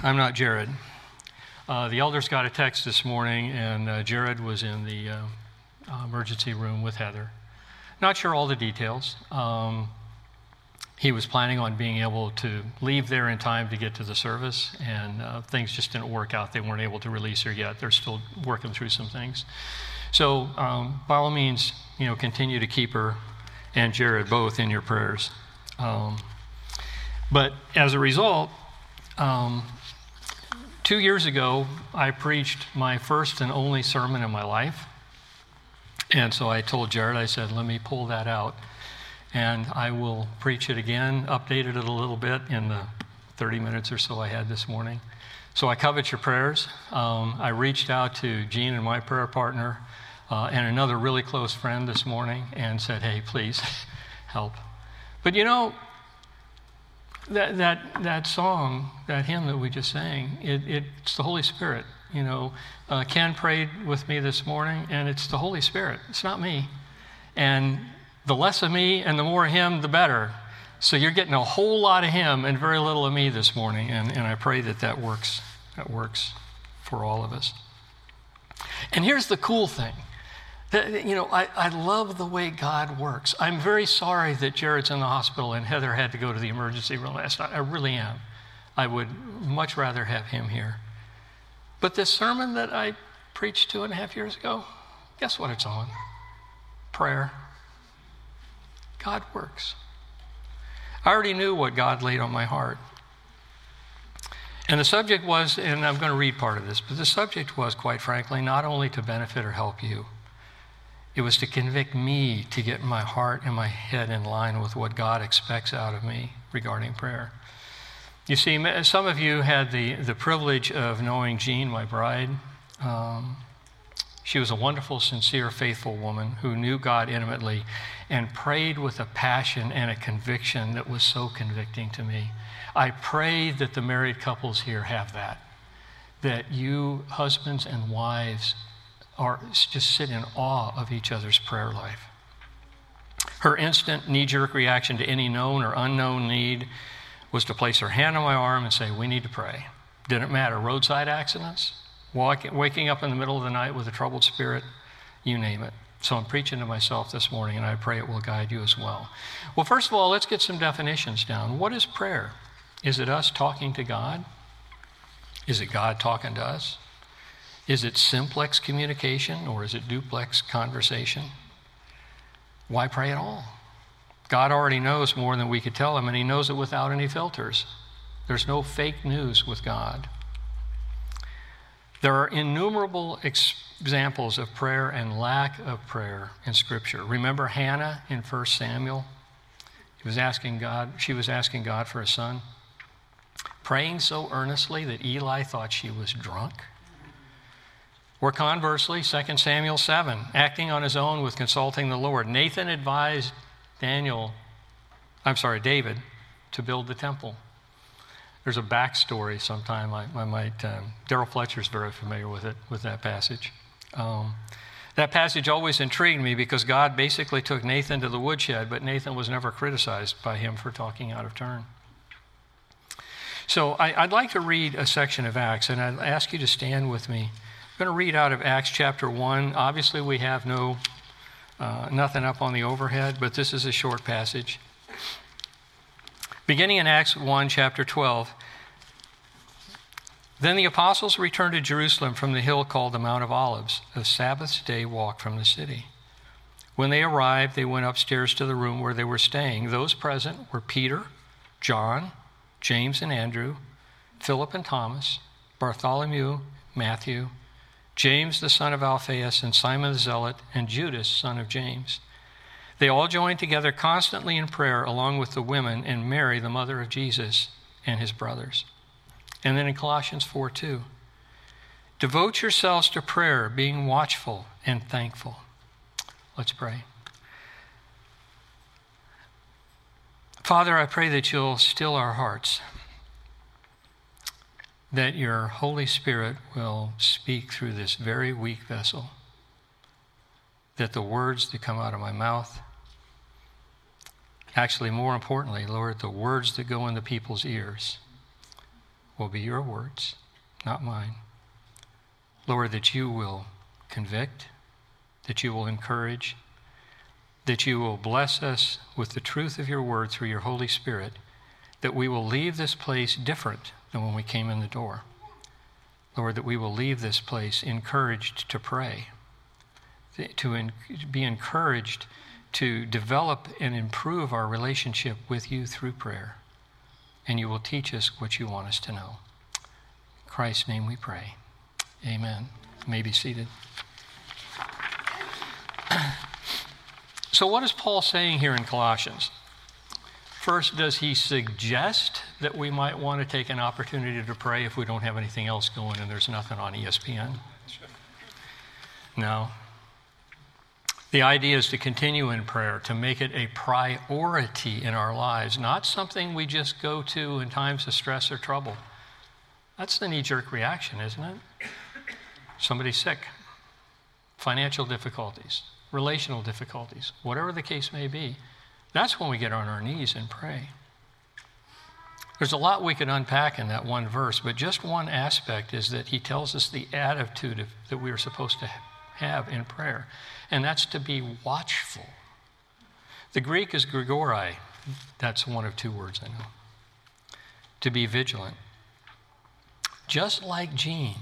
I'm not Jared. Uh, the elders got a text this morning, and uh, Jared was in the uh, emergency room with Heather. Not sure all the details. Um, he was planning on being able to leave there in time to get to the service, and uh, things just didn't work out. They weren't able to release her yet. They're still working through some things. So, um, by all means, you know, continue to keep her and Jared both in your prayers. Um, but as a result, um, Two years ago, I preached my first and only sermon in my life. And so I told Jared, I said, let me pull that out. And I will preach it again, updated it a little bit in the 30 minutes or so I had this morning. So I covet your prayers. Um, I reached out to Gene and my prayer partner uh, and another really close friend this morning and said, hey, please help. But you know, that, that, that song, that hymn that we just sang, it, it's the Holy Spirit. You know, uh, Ken prayed with me this morning, and it's the Holy Spirit. It's not me. And the less of me and the more of him, the better. So you're getting a whole lot of him and very little of me this morning, and, and I pray that that works. That works for all of us. And here's the cool thing you know, I, I love the way God works. I'm very sorry that Jared's in the hospital and Heather had to go to the emergency room last night. I really am. I would much rather have him here. But this sermon that I preached two and a half years ago, guess what it's on? Prayer. God works. I already knew what God laid on my heart. And the subject was, and I'm going to read part of this, but the subject was, quite frankly, not only to benefit or help you it was to convict me to get my heart and my head in line with what God expects out of me regarding prayer. You see, some of you had the, the privilege of knowing Jean, my bride. Um, she was a wonderful, sincere, faithful woman who knew God intimately and prayed with a passion and a conviction that was so convicting to me. I pray that the married couples here have that. That you, husbands and wives, are just sit in awe of each other's prayer life. Her instant knee jerk reaction to any known or unknown need was to place her hand on my arm and say, We need to pray. Didn't matter. Roadside accidents, walking, waking up in the middle of the night with a troubled spirit, you name it. So I'm preaching to myself this morning, and I pray it will guide you as well. Well, first of all, let's get some definitions down. What is prayer? Is it us talking to God? Is it God talking to us? Is it simplex communication or is it duplex conversation? Why pray at all? God already knows more than we could tell him, and he knows it without any filters. There's no fake news with God. There are innumerable examples of prayer and lack of prayer in Scripture. Remember Hannah in 1 Samuel? He was asking God, she was asking God for a son, praying so earnestly that Eli thought she was drunk. Or conversely, 2 Samuel 7, acting on his own with consulting the Lord. Nathan advised Daniel, I'm sorry, David, to build the temple. There's a backstory sometime I, I might, um, Daryl Fletcher's very familiar with it, with that passage. Um, that passage always intrigued me because God basically took Nathan to the woodshed, but Nathan was never criticized by him for talking out of turn. So I, would like to read a section of Acts, and I'd ask you to stand with me I'm going to read out of Acts chapter 1. Obviously, we have no uh, nothing up on the overhead, but this is a short passage. Beginning in Acts 1, chapter 12. Then the apostles returned to Jerusalem from the hill called the Mount of Olives, a Sabbath day walk from the city. When they arrived, they went upstairs to the room where they were staying. Those present were Peter, John, James and Andrew, Philip and Thomas, Bartholomew, Matthew, James the son of Alphaeus, and Simon the Zealot, and Judas, son of James. They all joined together constantly in prayer, along with the women and Mary, the mother of Jesus, and his brothers. And then in Colossians 4 2, devote yourselves to prayer, being watchful and thankful. Let's pray. Father, I pray that you'll still our hearts that your Holy Spirit will speak through this very weak vessel, that the words that come out of my mouth, actually, more importantly, Lord, the words that go into people's ears will be your words, not mine. Lord, that you will convict, that you will encourage, that you will bless us with the truth of your word through your Holy Spirit, that we will leave this place different than when we came in the door. Lord, that we will leave this place encouraged to pray, to be encouraged to develop and improve our relationship with you through prayer. And you will teach us what you want us to know. In Christ's name we pray. Amen. You may be seated. so, what is Paul saying here in Colossians? First, does he suggest that we might want to take an opportunity to pray if we don't have anything else going and there's nothing on ESPN? No. The idea is to continue in prayer, to make it a priority in our lives, not something we just go to in times of stress or trouble. That's the knee jerk reaction, isn't it? Somebody's sick, financial difficulties, relational difficulties, whatever the case may be. That's when we get on our knees and pray. There's a lot we could unpack in that one verse, but just one aspect is that he tells us the attitude of, that we are supposed to have in prayer, and that's to be watchful. The Greek is grigori. That's one of two words I know. To be vigilant. Just like Jean,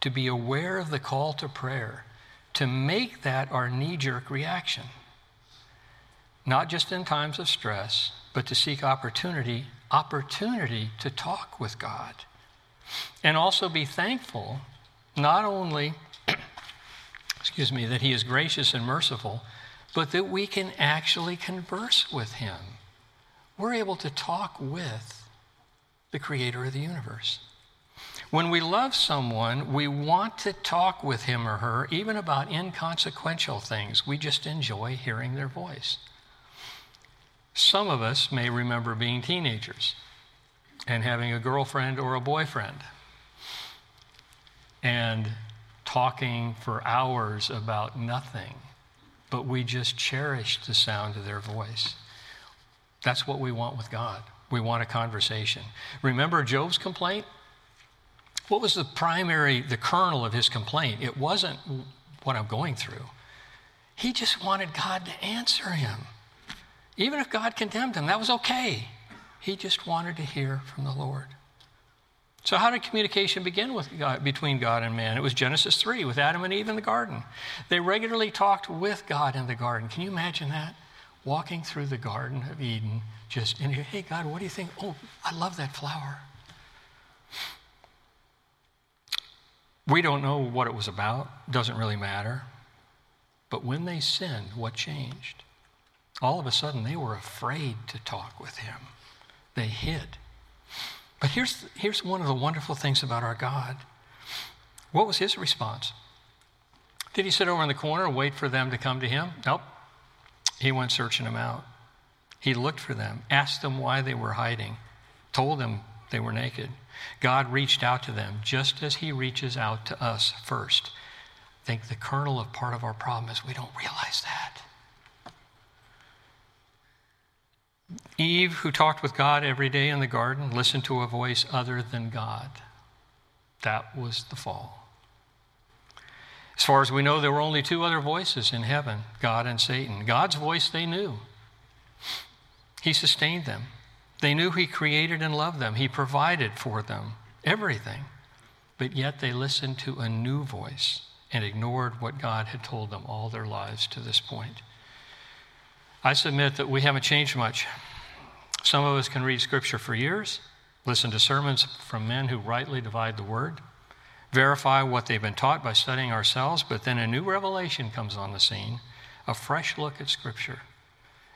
to be aware of the call to prayer, to make that our knee jerk reaction. Not just in times of stress, but to seek opportunity, opportunity to talk with God. And also be thankful, not only excuse me, that He is gracious and merciful, but that we can actually converse with Him. We're able to talk with the Creator of the universe. When we love someone, we want to talk with him or her, even about inconsequential things. We just enjoy hearing their voice. Some of us may remember being teenagers and having a girlfriend or a boyfriend. And talking for hours about nothing, but we just cherish the sound of their voice. That's what we want with God. We want a conversation. Remember Job's complaint? What was the primary, the kernel of his complaint? It wasn't what I'm going through. He just wanted God to answer him. Even if God condemned him, that was okay. He just wanted to hear from the Lord. So, how did communication begin with God, between God and man? It was Genesis 3 with Adam and Eve in the garden. They regularly talked with God in the garden. Can you imagine that? Walking through the Garden of Eden, just, and hey, God, what do you think? Oh, I love that flower. We don't know what it was about, doesn't really matter. But when they sinned, what changed? All of a sudden, they were afraid to talk with Him, they hid. But here's, here's one of the wonderful things about our God. What was his response? Did he sit over in the corner and wait for them to come to him? Nope. He went searching them out. He looked for them, asked them why they were hiding, told them they were naked. God reached out to them just as he reaches out to us first. I think the kernel of part of our problem is we don't realize that. Eve, who talked with God every day in the garden, listened to a voice other than God. That was the fall. As far as we know, there were only two other voices in heaven God and Satan. God's voice they knew, He sustained them. They knew He created and loved them, He provided for them everything. But yet they listened to a new voice and ignored what God had told them all their lives to this point. I submit that we haven't changed much. Some of us can read Scripture for years, listen to sermons from men who rightly divide the Word, verify what they've been taught by studying ourselves, but then a new revelation comes on the scene, a fresh look at Scripture,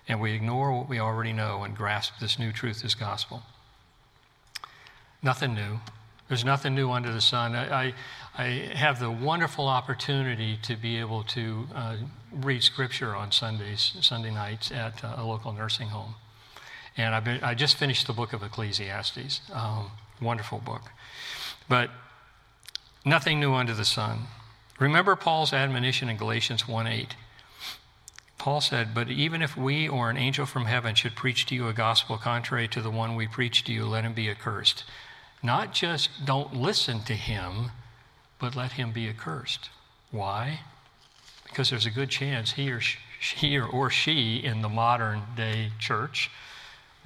and we ignore what we already know and grasp this new truth as gospel. Nothing new. There's nothing new under the sun. I, I, I have the wonderful opportunity to be able to uh, read scripture on Sundays, Sunday nights at uh, a local nursing home. And I've been, I just finished the book of Ecclesiastes. Um, wonderful book. But nothing new under the sun. Remember Paul's admonition in Galatians 1 8. Paul said, But even if we or an angel from heaven should preach to you a gospel contrary to the one we preach to you, let him be accursed. Not just don't listen to him, but let him be accursed. Why? Because there's a good chance he or she, he or she in the modern day church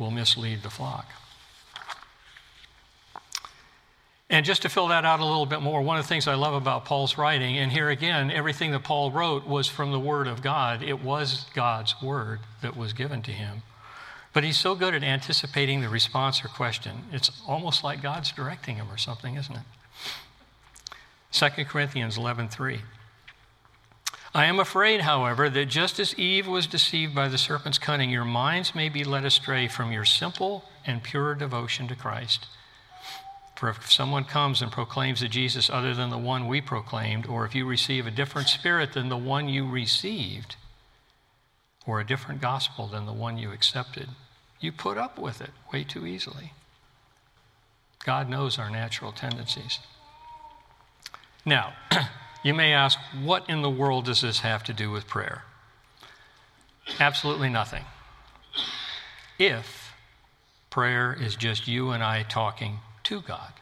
will mislead the flock. And just to fill that out a little bit more, one of the things I love about Paul's writing, and here again, everything that Paul wrote was from the Word of God. It was God's Word that was given to him. But he's so good at anticipating the response or question. It's almost like God's directing him or something, isn't it? 2 Corinthians 11:3. I am afraid, however, that just as Eve was deceived by the serpent's cunning, your minds may be led astray from your simple and pure devotion to Christ. For if someone comes and proclaims a Jesus other than the one we proclaimed, or if you receive a different spirit than the one you received, or a different gospel than the one you accepted, you put up with it way too easily. God knows our natural tendencies. Now, you may ask, what in the world does this have to do with prayer? Absolutely nothing. If prayer is just you and I talking to God.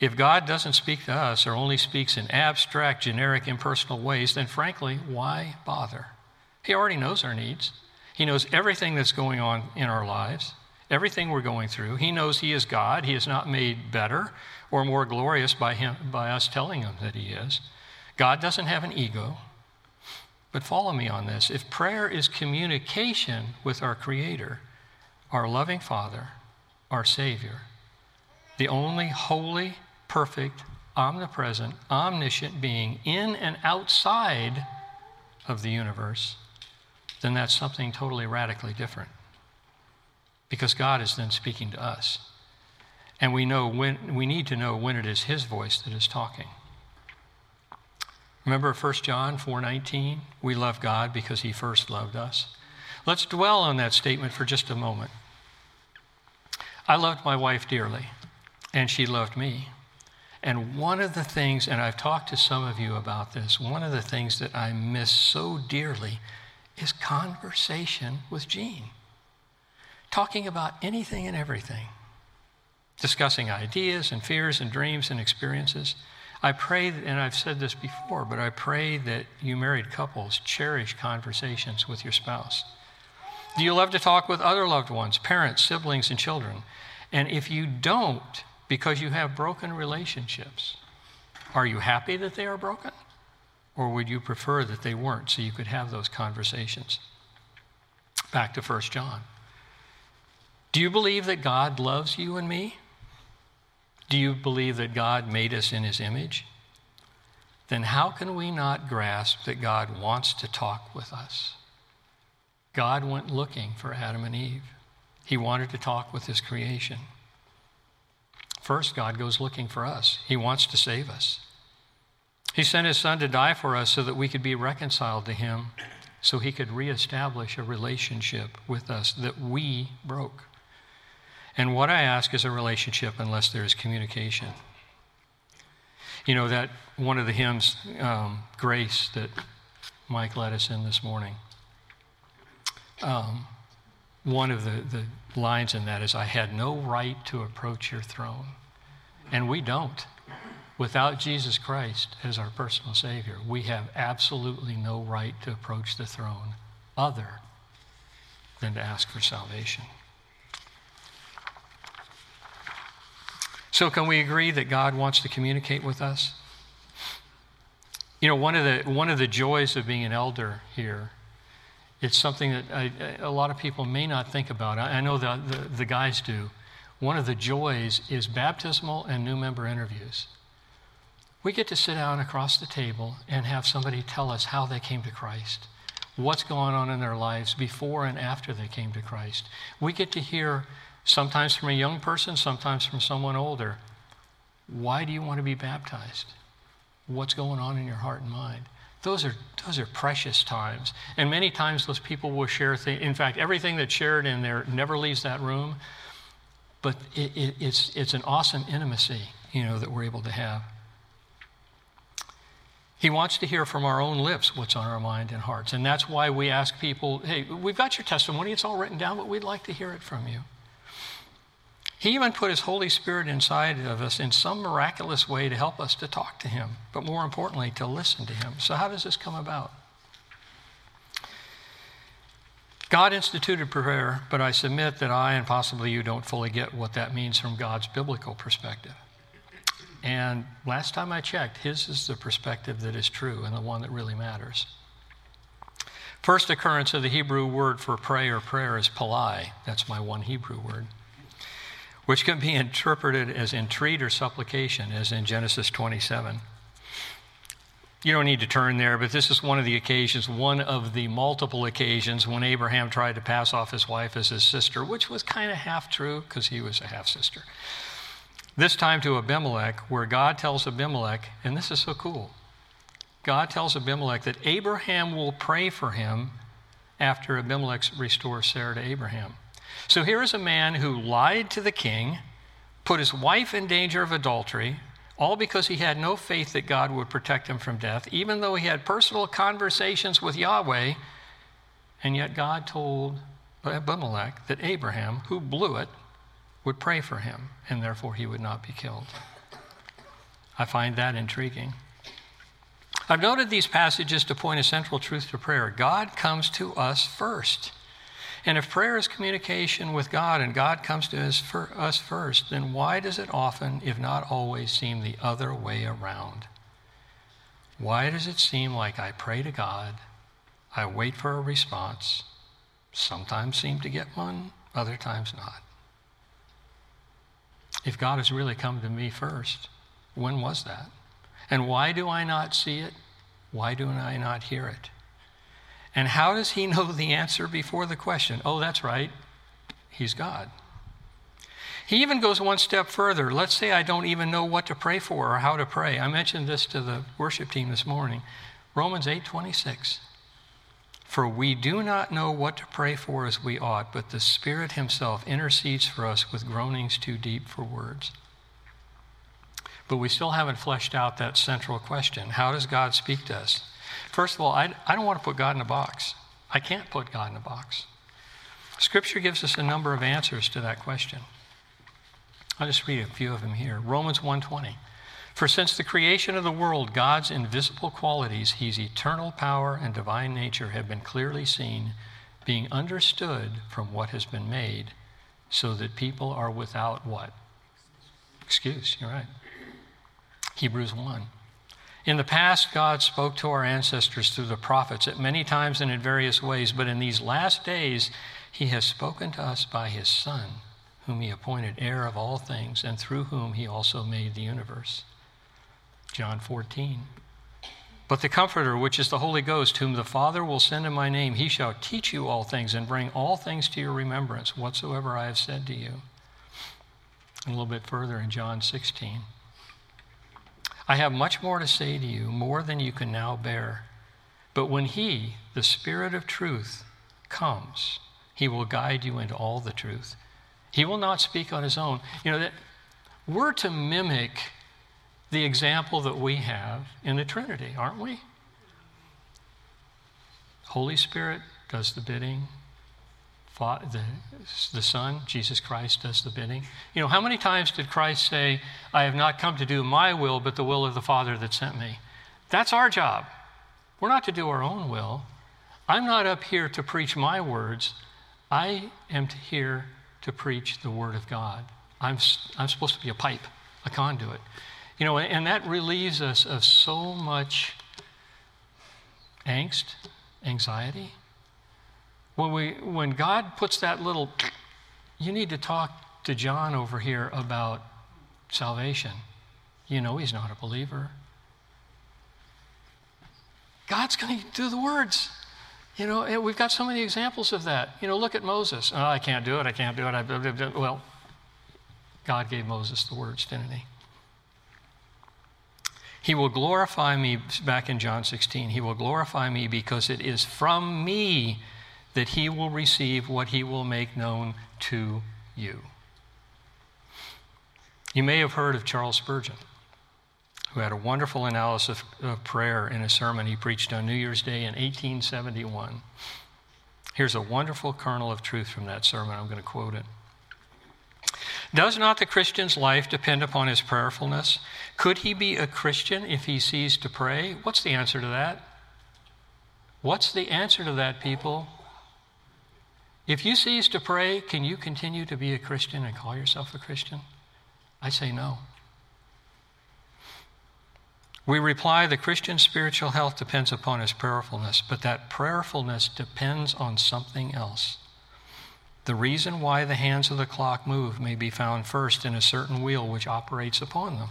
If God doesn't speak to us or only speaks in abstract, generic, impersonal ways, then frankly, why bother? He already knows our needs. He knows everything that's going on in our lives, everything we're going through. He knows He is God. He is not made better or more glorious by, him, by us telling Him that He is. God doesn't have an ego. But follow me on this. If prayer is communication with our Creator, our loving Father, our Savior, the only holy, perfect, omnipresent, omniscient being in and outside of the universe, then that's something totally radically different. Because God is then speaking to us. And we know when we need to know when it is his voice that is talking. Remember 1 John 4:19, we love God because he first loved us. Let's dwell on that statement for just a moment. I loved my wife dearly, and she loved me. And one of the things, and I've talked to some of you about this, one of the things that I miss so dearly is conversation with Jean. Talking about anything and everything, discussing ideas and fears and dreams and experiences. I pray, and I've said this before, but I pray that you married couples cherish conversations with your spouse. Do you love to talk with other loved ones, parents, siblings, and children? And if you don't, because you have broken relationships, are you happy that they are broken? Or would you prefer that they weren't so you could have those conversations? Back to 1 John. Do you believe that God loves you and me? Do you believe that God made us in his image? Then how can we not grasp that God wants to talk with us? God went looking for Adam and Eve. He wanted to talk with his creation. First, God goes looking for us. He wants to save us. He sent his son to die for us so that we could be reconciled to him, so he could reestablish a relationship with us that we broke. And what I ask is a relationship unless there is communication. You know, that one of the hymns, um, Grace, that Mike led us in this morning, um, one of the, the lines in that is, I had no right to approach your throne. And we don't. Without Jesus Christ as our personal Savior, we have absolutely no right to approach the throne other than to ask for salvation. So, can we agree that God wants to communicate with us? You know, one of the, one of the joys of being an elder here, it's something that I, a lot of people may not think about. I, I know the, the, the guys do. One of the joys is baptismal and new member interviews we get to sit down across the table and have somebody tell us how they came to Christ, what's going on in their lives before and after they came to Christ. We get to hear, sometimes from a young person, sometimes from someone older, why do you want to be baptized? What's going on in your heart and mind? Those are, those are precious times. And many times those people will share things. In fact, everything that's shared in there never leaves that room. But it, it, it's, it's an awesome intimacy, you know, that we're able to have. He wants to hear from our own lips what's on our mind and hearts. And that's why we ask people, hey, we've got your testimony, it's all written down, but we'd like to hear it from you. He even put His Holy Spirit inside of us in some miraculous way to help us to talk to Him, but more importantly, to listen to Him. So, how does this come about? God instituted prayer, but I submit that I and possibly you don't fully get what that means from God's biblical perspective. And last time I checked, his is the perspective that is true and the one that really matters. First occurrence of the Hebrew word for pray or prayer is palal. That's my one Hebrew word, which can be interpreted as entreat or supplication, as in Genesis 27. You don't need to turn there, but this is one of the occasions, one of the multiple occasions when Abraham tried to pass off his wife as his sister, which was kind of half true because he was a half sister. This time to Abimelech, where God tells Abimelech, and this is so cool God tells Abimelech that Abraham will pray for him after Abimelech restores Sarah to Abraham. So here is a man who lied to the king, put his wife in danger of adultery, all because he had no faith that God would protect him from death, even though he had personal conversations with Yahweh. And yet God told Abimelech that Abraham, who blew it, would pray for him, and therefore he would not be killed. I find that intriguing. I've noted these passages to point a central truth to prayer God comes to us first. And if prayer is communication with God and God comes to us, us first, then why does it often, if not always, seem the other way around? Why does it seem like I pray to God, I wait for a response, sometimes seem to get one, other times not? If God has really come to me first, when was that? And why do I not see it? Why do I not hear it? And how does he know the answer before the question? Oh, that's right, he's God. He even goes one step further. Let's say I don't even know what to pray for or how to pray. I mentioned this to the worship team this morning. Romans 8:26. For we do not know what to pray for as we ought, but the Spirit himself intercedes for us with groanings too deep for words. But we still haven't fleshed out that central question. How does God speak to us? First of all, I, I don't want to put God in a box. I can't put God in a box. Scripture gives us a number of answers to that question. I'll just read a few of them here. Romans 1:20. For since the creation of the world, God's invisible qualities, his eternal power and divine nature have been clearly seen, being understood from what has been made, so that people are without what? Excuse, you're right. Hebrews 1. In the past, God spoke to our ancestors through the prophets at many times and in various ways, but in these last days, He has spoken to us by His Son, whom He appointed heir of all things, and through whom He also made the universe. John 14. But the Comforter, which is the Holy Ghost, whom the Father will send in my name, he shall teach you all things and bring all things to your remembrance, whatsoever I have said to you. And a little bit further in John 16. I have much more to say to you, more than you can now bear. But when He, the Spirit of truth, comes, He will guide you into all the truth. He will not speak on His own. You know, that we're to mimic the example that we have in the Trinity, aren't we? Holy Spirit does the bidding, the, the Son, Jesus Christ, does the bidding. You know, how many times did Christ say, I have not come to do my will, but the will of the Father that sent me? That's our job. We're not to do our own will. I'm not up here to preach my words. I am here to preach the Word of God. I'm, I'm supposed to be a pipe, a conduit. You know, and that relieves us of so much angst, anxiety. When, we, when God puts that little, you need to talk to John over here about salvation. You know he's not a believer. God's going to do the words. You know, we've got so many examples of that. You know, look at Moses. Oh, I can't do it. I can't do it. I, well, God gave Moses the words, didn't he? He will glorify me, back in John 16, he will glorify me because it is from me that he will receive what he will make known to you. You may have heard of Charles Spurgeon, who had a wonderful analysis of prayer in a sermon he preached on New Year's Day in 1871. Here's a wonderful kernel of truth from that sermon. I'm going to quote it. Does not the Christian's life depend upon his prayerfulness? Could he be a Christian if he ceased to pray? What's the answer to that? What's the answer to that, people? If you cease to pray, can you continue to be a Christian and call yourself a Christian? I say no. We reply the Christian spiritual health depends upon his prayerfulness, but that prayerfulness depends on something else. The reason why the hands of the clock move may be found first in a certain wheel which operates upon them.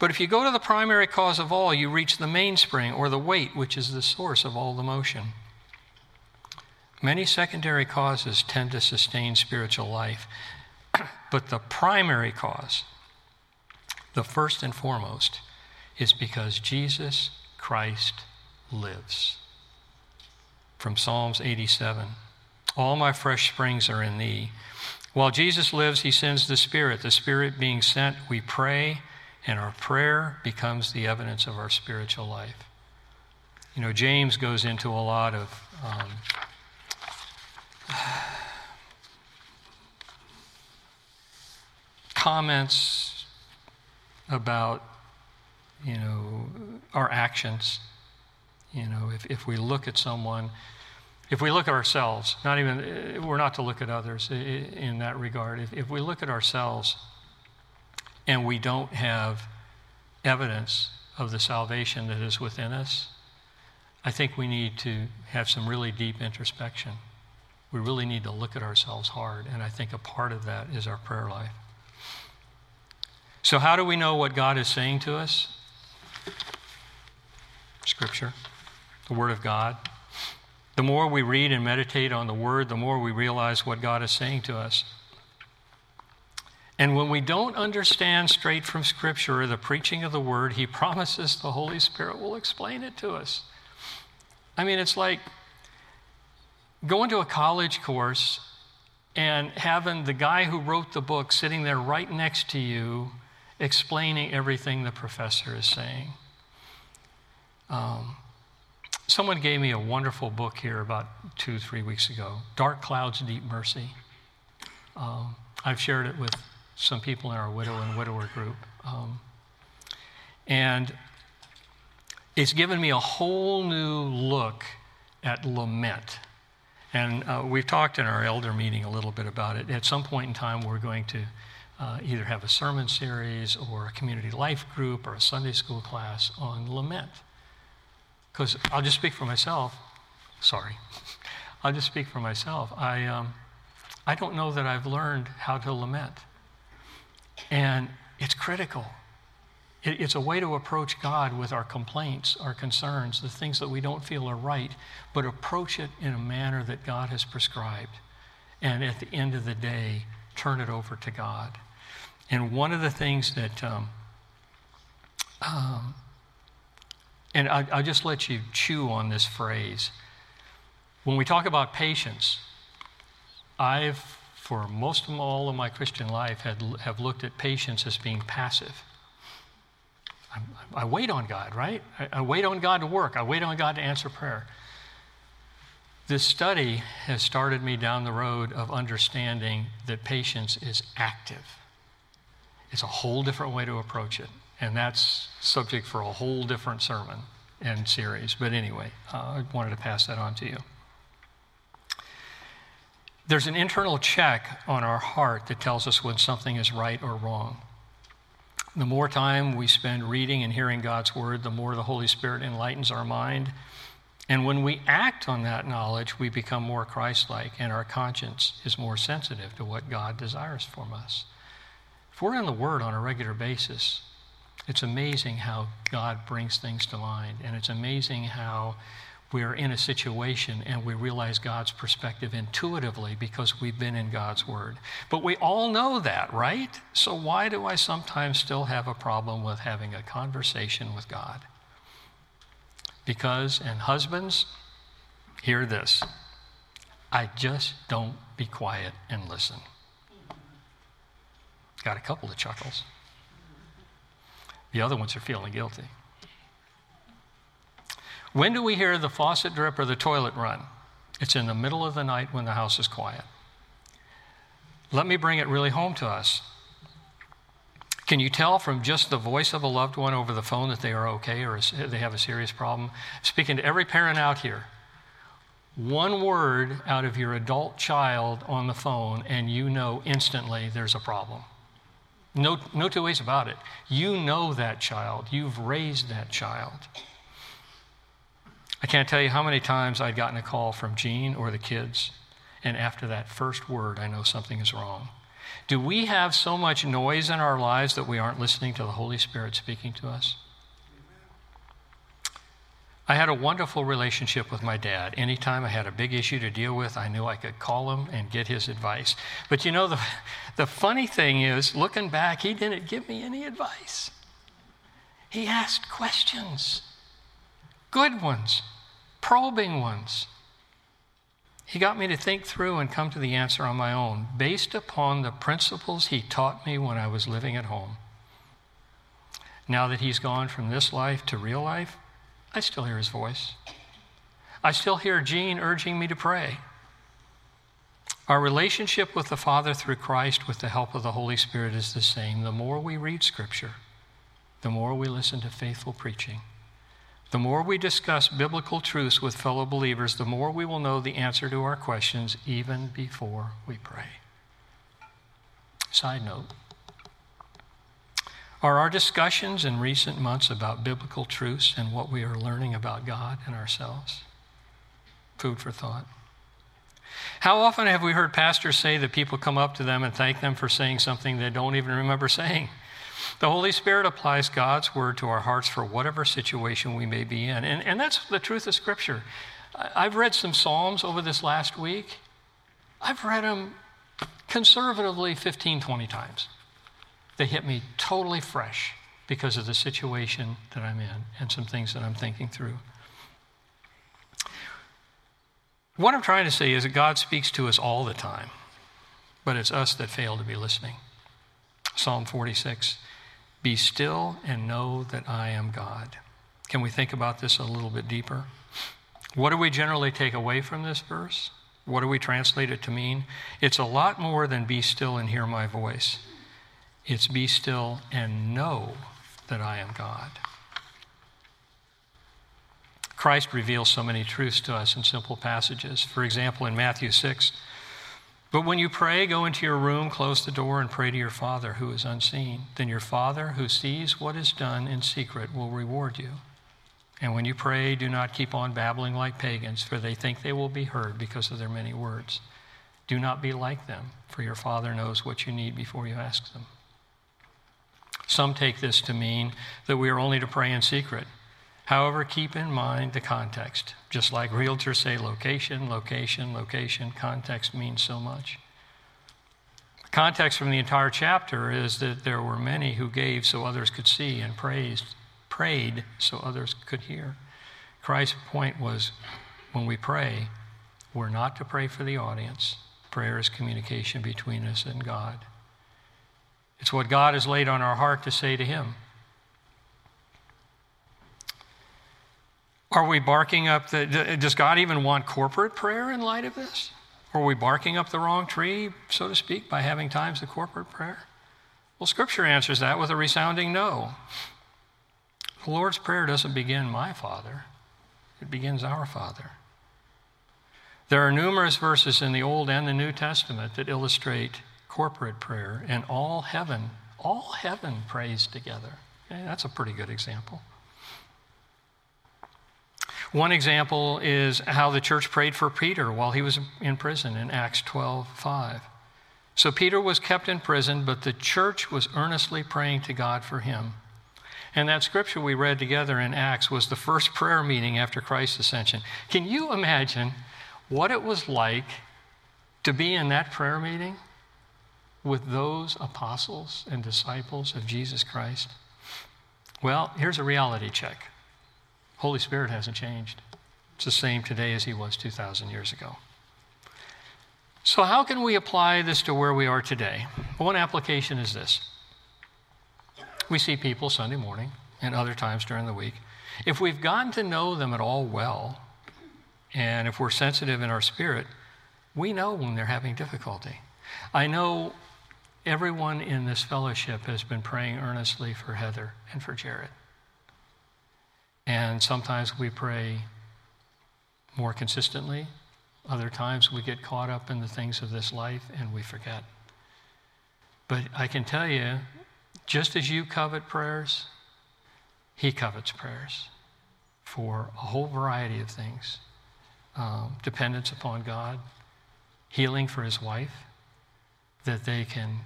But if you go to the primary cause of all, you reach the mainspring or the weight, which is the source of all the motion. Many secondary causes tend to sustain spiritual life, but the primary cause, the first and foremost, is because Jesus Christ lives. From Psalms 87. All my fresh springs are in thee. While Jesus lives, he sends the Spirit. The Spirit being sent, we pray, and our prayer becomes the evidence of our spiritual life. You know, James goes into a lot of um, comments about, you know, our actions. You know, if, if we look at someone, if we look at ourselves, not even, eh, we're not to look at others in that regard. If, if we look at ourselves and we don't have evidence of the salvation that is within us, I think we need to have some really deep introspection. We really need to look at ourselves hard, and I think a part of that is our prayer life. So, how do we know what God is saying to us? Scripture, the Word of God. The more we read and meditate on the Word, the more we realize what God is saying to us. And when we don't understand straight from Scripture the preaching of the Word, He promises the Holy Spirit will explain it to us. I mean, it's like going to a college course and having the guy who wrote the book sitting there right next to you explaining everything the professor is saying. Um, Someone gave me a wonderful book here about two, three weeks ago Dark Clouds, Deep Mercy. Um, I've shared it with some people in our widow and widower group. Um, and it's given me a whole new look at lament. And uh, we've talked in our elder meeting a little bit about it. At some point in time, we're going to uh, either have a sermon series or a community life group or a Sunday school class on lament. Because I'll just speak for myself. Sorry. I'll just speak for myself. I, um, I don't know that I've learned how to lament. And it's critical. It, it's a way to approach God with our complaints, our concerns, the things that we don't feel are right, but approach it in a manner that God has prescribed. And at the end of the day, turn it over to God. And one of the things that um, um, and I, will just let you chew on this phrase. When we talk about patience, I've, for most of all of my Christian life, had, have looked at patience as being passive. I, I wait on God, right? I, I wait on God to work. I wait on God to answer prayer. This study has started me down the road of understanding that patience is active. It's a whole different way to approach it. And that's subject for a whole different sermon and series. But anyway, uh, I wanted to pass that on to you. There's an internal check on our heart that tells us when something is right or wrong. The more time we spend reading and hearing God's word, the more the Holy Spirit enlightens our mind. And when we act on that knowledge, we become more Christ like, and our conscience is more sensitive to what God desires from us. If we're in the Word on a regular basis, it's amazing how God brings things to mind, and it's amazing how we're in a situation and we realize God's perspective intuitively because we've been in God's Word. But we all know that, right? So why do I sometimes still have a problem with having a conversation with God? Because, and husbands, hear this I just don't be quiet and listen. Got a couple of chuckles. The other ones are feeling guilty. When do we hear the faucet drip or the toilet run? It's in the middle of the night when the house is quiet. Let me bring it really home to us. Can you tell from just the voice of a loved one over the phone that they are okay or they have a serious problem? Speaking to every parent out here, one word out of your adult child on the phone, and you know instantly there's a problem. No, no two ways about it. You know that child, you've raised that child. I can't tell you how many times I'd gotten a call from Jean or the kids, and after that first word, I know something is wrong. Do we have so much noise in our lives that we aren't listening to the Holy Spirit speaking to us? I had a wonderful relationship with my dad. Anytime I had a big issue to deal with, I knew I could call him and get his advice. But you know, the, the funny thing is, looking back, he didn't give me any advice. He asked questions, good ones, probing ones. He got me to think through and come to the answer on my own, based upon the principles he taught me when I was living at home. Now that he's gone from this life to real life, I still hear his voice. I still hear Jean urging me to pray. Our relationship with the Father through Christ with the help of the Holy Spirit is the same. The more we read Scripture, the more we listen to faithful preaching, the more we discuss biblical truths with fellow believers, the more we will know the answer to our questions even before we pray. Side note are our discussions in recent months about biblical truths and what we are learning about God and ourselves? Food for thought. How often have we heard pastors say that people come up to them and thank them for saying something they don't even remember saying? The Holy Spirit applies God's word to our hearts for whatever situation we may be in. And, and that's the truth of Scripture. I've read some Psalms over this last week. I've read them conservatively 15, 20 times. They hit me totally fresh because of the situation that I'm in and some things that I'm thinking through. What I'm trying to say is that God speaks to us all the time, but it's us that fail to be listening. Psalm 46 Be still and know that I am God. Can we think about this a little bit deeper? What do we generally take away from this verse? What do we translate it to mean? It's a lot more than be still and hear my voice. It's be still and know that I am God. Christ reveals so many truths to us in simple passages. For example, in Matthew 6, but when you pray, go into your room, close the door, and pray to your Father who is unseen. Then your Father who sees what is done in secret will reward you. And when you pray, do not keep on babbling like pagans, for they think they will be heard because of their many words. Do not be like them, for your Father knows what you need before you ask them. Some take this to mean that we are only to pray in secret. However, keep in mind the context. Just like realtors say location, location, location, context means so much. Context from the entire chapter is that there were many who gave so others could see and praised, prayed so others could hear. Christ's point was when we pray, we're not to pray for the audience. Prayer is communication between us and God. It's what God has laid on our heart to say to Him. Are we barking up the, does God even want corporate prayer in light of this? Are we barking up the wrong tree, so to speak, by having times of corporate prayer? Well, Scripture answers that with a resounding no. The Lord's Prayer doesn't begin my Father, it begins our Father. There are numerous verses in the Old and the New Testament that illustrate corporate prayer, and all heaven, all heaven prays together. Okay, that's a pretty good example. One example is how the church prayed for Peter while he was in prison in Acts 12 5. So Peter was kept in prison, but the church was earnestly praying to God for him. And that scripture we read together in Acts was the first prayer meeting after Christ's ascension. Can you imagine what it was like to be in that prayer meeting? with those apostles and disciples of Jesus Christ? Well, here's a reality check Holy Spirit hasn't changed. It's the same today as he was 2,000 years ago. So, how can we apply this to where we are today? One application is this we see people Sunday morning and other times during the week. If we've gotten to know them at all well, and if we're sensitive in our spirit, we know when they're having difficulty. I know everyone in this fellowship has been praying earnestly for Heather and for Jared. And sometimes we pray more consistently. Other times we get caught up in the things of this life and we forget. But I can tell you, just as you covet prayers, he covets prayers for a whole variety of things um, dependence upon God, healing for his wife, that they can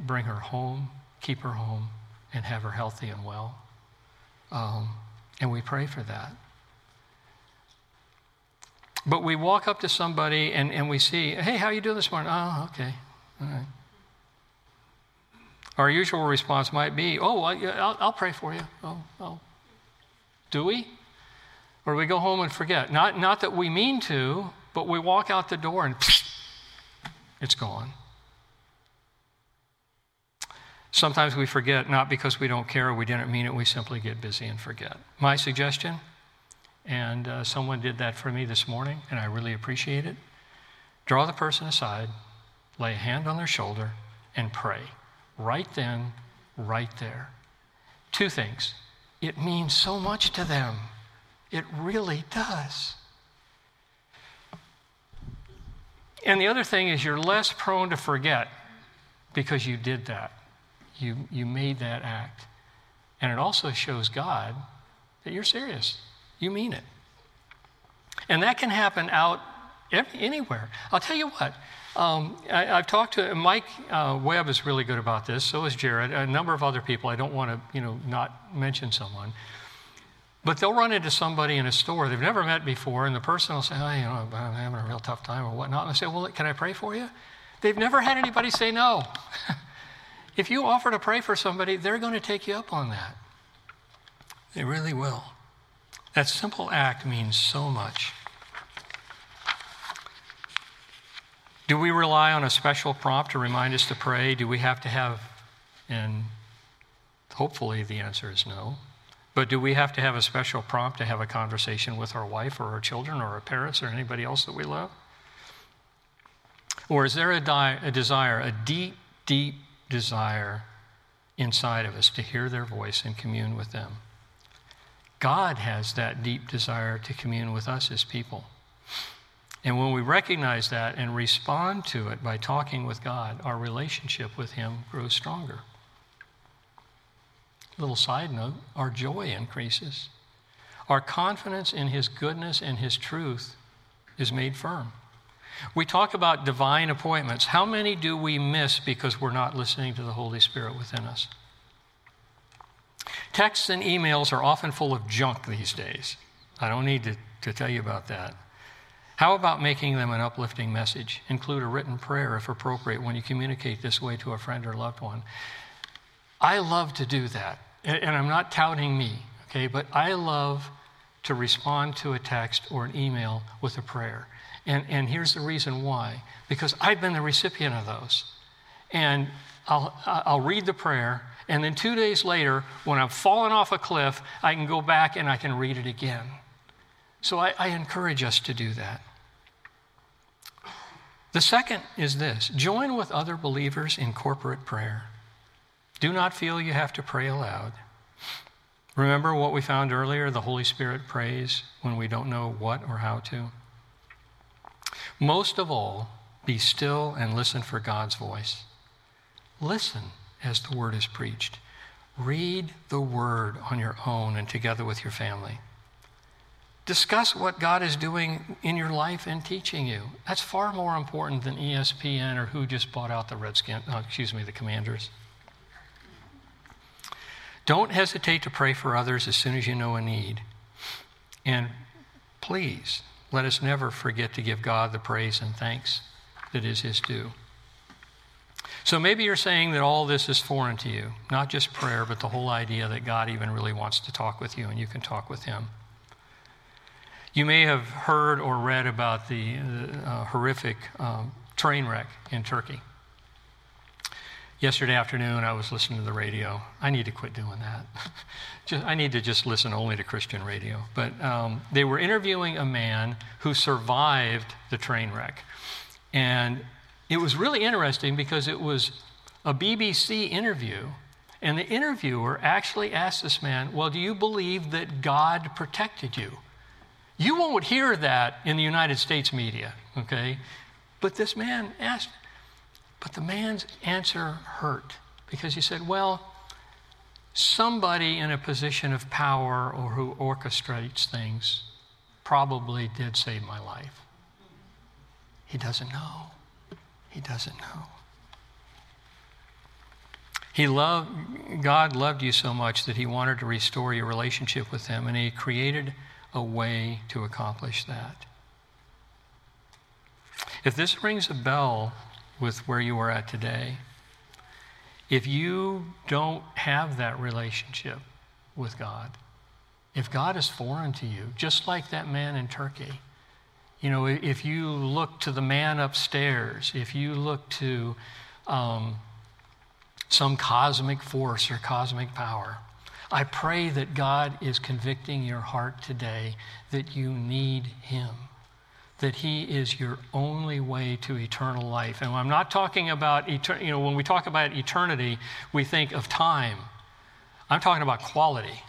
bring her home, keep her home, and have her healthy and well. Um, and we pray for that. But we walk up to somebody and, and we see, hey, how you doing this morning? Oh, okay. All right. Our usual response might be, oh, I'll, I'll pray for you. Oh, oh. Do we? Or we go home and forget. Not, not that we mean to, but we walk out the door and it's gone. Sometimes we forget, not because we don't care or we didn't mean it, we simply get busy and forget. My suggestion, and uh, someone did that for me this morning, and I really appreciate it draw the person aside, lay a hand on their shoulder, and pray. Right then, right there. Two things. It means so much to them. It really does. And the other thing is, you're less prone to forget because you did that. You, you made that act. And it also shows God that you're serious. You mean it. And that can happen out every, anywhere. I'll tell you what. Um, I, have talked to Mike uh, Webb is really good about this. So is Jared. A number of other people. I don't want to, you know, not mention someone. But they'll run into somebody in a store they've never met before, and the person will say, "Oh, you know, I'm having a real tough time or whatnot." And I say, "Well, can I pray for you?" They've never had anybody say no. If you offer to pray for somebody, they're going to take you up on that. They really will. That simple act means so much. Do we rely on a special prompt to remind us to pray? Do we have to have, and hopefully the answer is no, but do we have to have a special prompt to have a conversation with our wife or our children or our parents or anybody else that we love? Or is there a, di- a desire, a deep, deep desire inside of us to hear their voice and commune with them. God has that deep desire to commune with us as people. And when we recognize that and respond to it by talking with God, our relationship with Him grows stronger. Little side note our joy increases. Our confidence in His goodness and His truth is made firm. We talk about divine appointments. How many do we miss because we're not listening to the Holy Spirit within us? Texts and emails are often full of junk these days. I don't need to, to tell you about that. How about making them an uplifting message? Include a written prayer if appropriate when you communicate this way to a friend or loved one. I love to do that. And I'm not touting me, okay, but I love to respond to a text or an email with a prayer. And, and here's the reason why because I've been the recipient of those. And I'll, I'll read the prayer, and then two days later, when I've fallen off a cliff, I can go back and I can read it again. So I, I encourage us to do that. The second is this join with other believers in corporate prayer. Do not feel you have to pray aloud. Remember what we found earlier? The Holy Spirit prays when we don't know what or how to. Most of all, be still and listen for God's voice. Listen as the word is preached. Read the word on your own and together with your family. Discuss what God is doing in your life and teaching you. That's far more important than ESPN or who just bought out the Redskin, oh, excuse me, the Commanders. Don't hesitate to pray for others as soon as you know a need. And please let us never forget to give God the praise and thanks that is His due. So maybe you're saying that all this is foreign to you, not just prayer, but the whole idea that God even really wants to talk with you and you can talk with Him. You may have heard or read about the uh, horrific um, train wreck in Turkey. Yesterday afternoon, I was listening to the radio. I need to quit doing that. just, I need to just listen only to Christian radio. But um, they were interviewing a man who survived the train wreck. And it was really interesting because it was a BBC interview, and the interviewer actually asked this man, Well, do you believe that God protected you? You won't hear that in the United States media, okay? But this man asked, but the man's answer hurt because he said, Well, somebody in a position of power or who orchestrates things probably did save my life. He doesn't know. He doesn't know. He loved, God loved you so much that He wanted to restore your relationship with Him, and He created a way to accomplish that. If this rings a bell with where you are at today, if you don't have that relationship with God, if God is foreign to you, just like that man in Turkey, you know, if you look to the man upstairs, if you look to um, some cosmic force or cosmic power, I pray that God is convicting your heart today that you need Him, that He is your only way to eternal life. And I'm not talking about, etern- you know, when we talk about eternity, we think of time. I'm talking about quality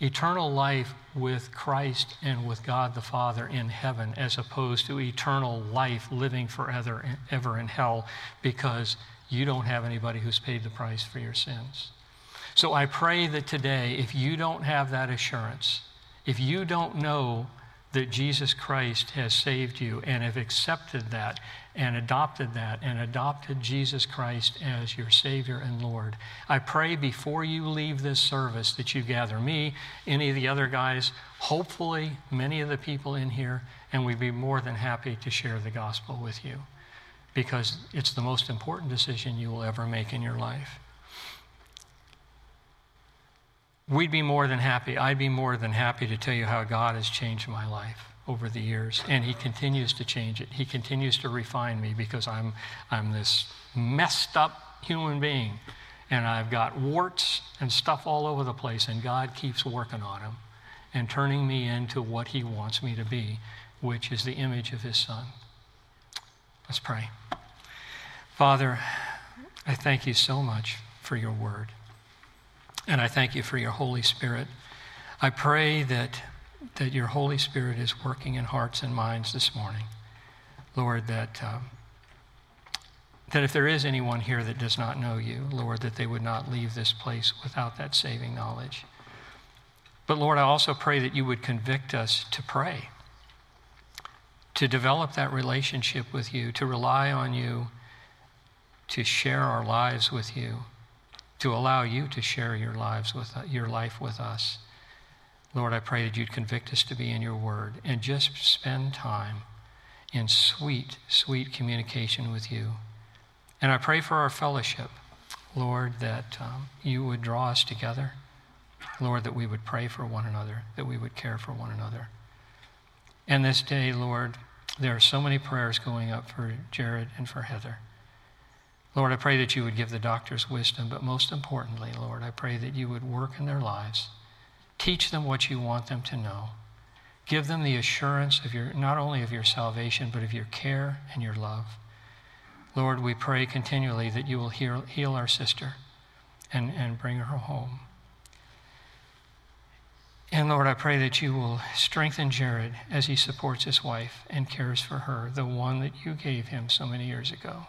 eternal life with Christ and with God the Father in heaven, as opposed to eternal life living forever ever in hell because you don't have anybody who's paid the price for your sins. So I pray that today, if you don't have that assurance, if you don't know that Jesus Christ has saved you and have accepted that and adopted that and adopted Jesus Christ as your Savior and Lord. I pray before you leave this service that you gather me, any of the other guys, hopefully many of the people in here, and we'd be more than happy to share the gospel with you because it's the most important decision you will ever make in your life. We'd be more than happy. I'd be more than happy to tell you how God has changed my life over the years, and He continues to change it. He continues to refine me because I'm, I'm this messed up human being, and I've got warts and stuff all over the place, and God keeps working on them and turning me into what He wants me to be, which is the image of His Son. Let's pray. Father, I thank you so much for your word, and I thank you for your Holy Spirit. I pray that that your Holy Spirit is working in hearts and minds this morning. Lord, that, um, that if there is anyone here that does not know you, Lord, that they would not leave this place without that saving knowledge. But Lord, I also pray that you would convict us to pray, to develop that relationship with you, to rely on you, to share our lives with you, to allow you to share your lives with your life with us. Lord, I pray that you'd convict us to be in your word and just spend time in sweet, sweet communication with you. And I pray for our fellowship, Lord, that um, you would draw us together. Lord, that we would pray for one another, that we would care for one another. And this day, Lord, there are so many prayers going up for Jared and for Heather. Lord, I pray that you would give the doctors wisdom, but most importantly, Lord, I pray that you would work in their lives Teach them what you want them to know. Give them the assurance of your, not only of your salvation, but of your care and your love. Lord, we pray continually that you will heal, heal our sister and, and bring her home. And Lord, I pray that you will strengthen Jared as he supports his wife and cares for her, the one that you gave him so many years ago.